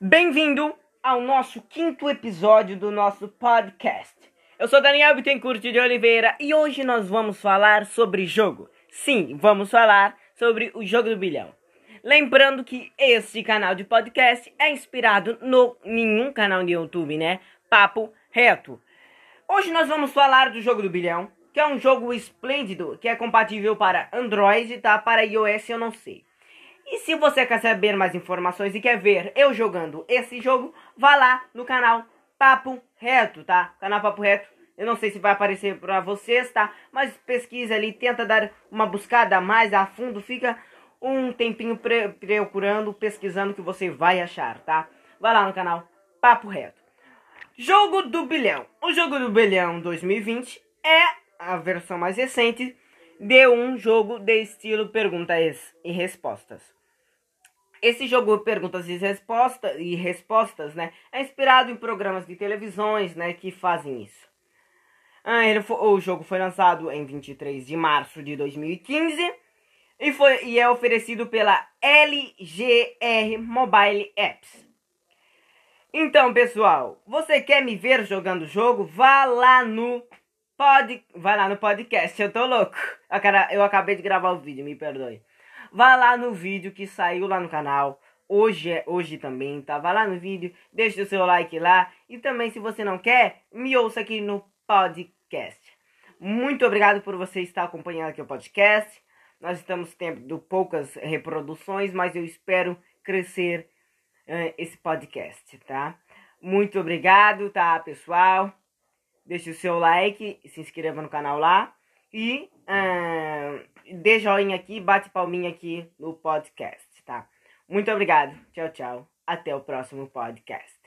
Bem-vindo ao nosso quinto episódio do nosso podcast. Eu sou Daniel Bittencourt de Oliveira e hoje nós vamos falar sobre jogo. Sim, vamos falar sobre o jogo do bilhão. Lembrando que este canal de podcast é inspirado no nenhum canal de YouTube, né? Papo reto. Hoje nós vamos falar do jogo do bilhão, que é um jogo esplêndido, que é compatível para Android, tá? Para iOS eu não sei. E se você quer saber mais informações e quer ver eu jogando esse jogo, vá lá no canal Papo Reto, tá? Canal Papo Reto. Eu não sei se vai aparecer para vocês, tá? Mas pesquisa ali, tenta dar uma buscada mais a fundo, fica um tempinho procurando, pesquisando que você vai achar, tá? Vai lá no canal Papo Reto. Jogo do Bilhão. O Jogo do Bilhão 2020 é a versão mais recente de um jogo de estilo perguntas e respostas. Esse jogo Perguntas e Respostas, e Respostas, né, é inspirado em programas de televisões, né, que fazem isso. Ah, foi, o jogo foi lançado em 23 de março de 2015 e, foi, e é oferecido pela LGR Mobile Apps. Então, pessoal, você quer me ver jogando o jogo? Vá lá no pod, vai lá no podcast. Eu tô louco. Eu acabei de gravar o vídeo, me perdoe. Vá lá no vídeo que saiu lá no canal. Hoje é hoje também, tá? Vá lá no vídeo, deixe o seu like lá. E também, se você não quer, me ouça aqui no podcast. Muito obrigado por você estar acompanhando aqui o podcast. Nós estamos tendo poucas reproduções, mas eu espero crescer uh, esse podcast, tá? Muito obrigado, tá, pessoal? Deixe o seu like, se inscreva no canal lá. E uh, dê joinha aqui, bate palminha aqui no podcast, tá? Muito obrigado. Tchau, tchau. Até o próximo podcast.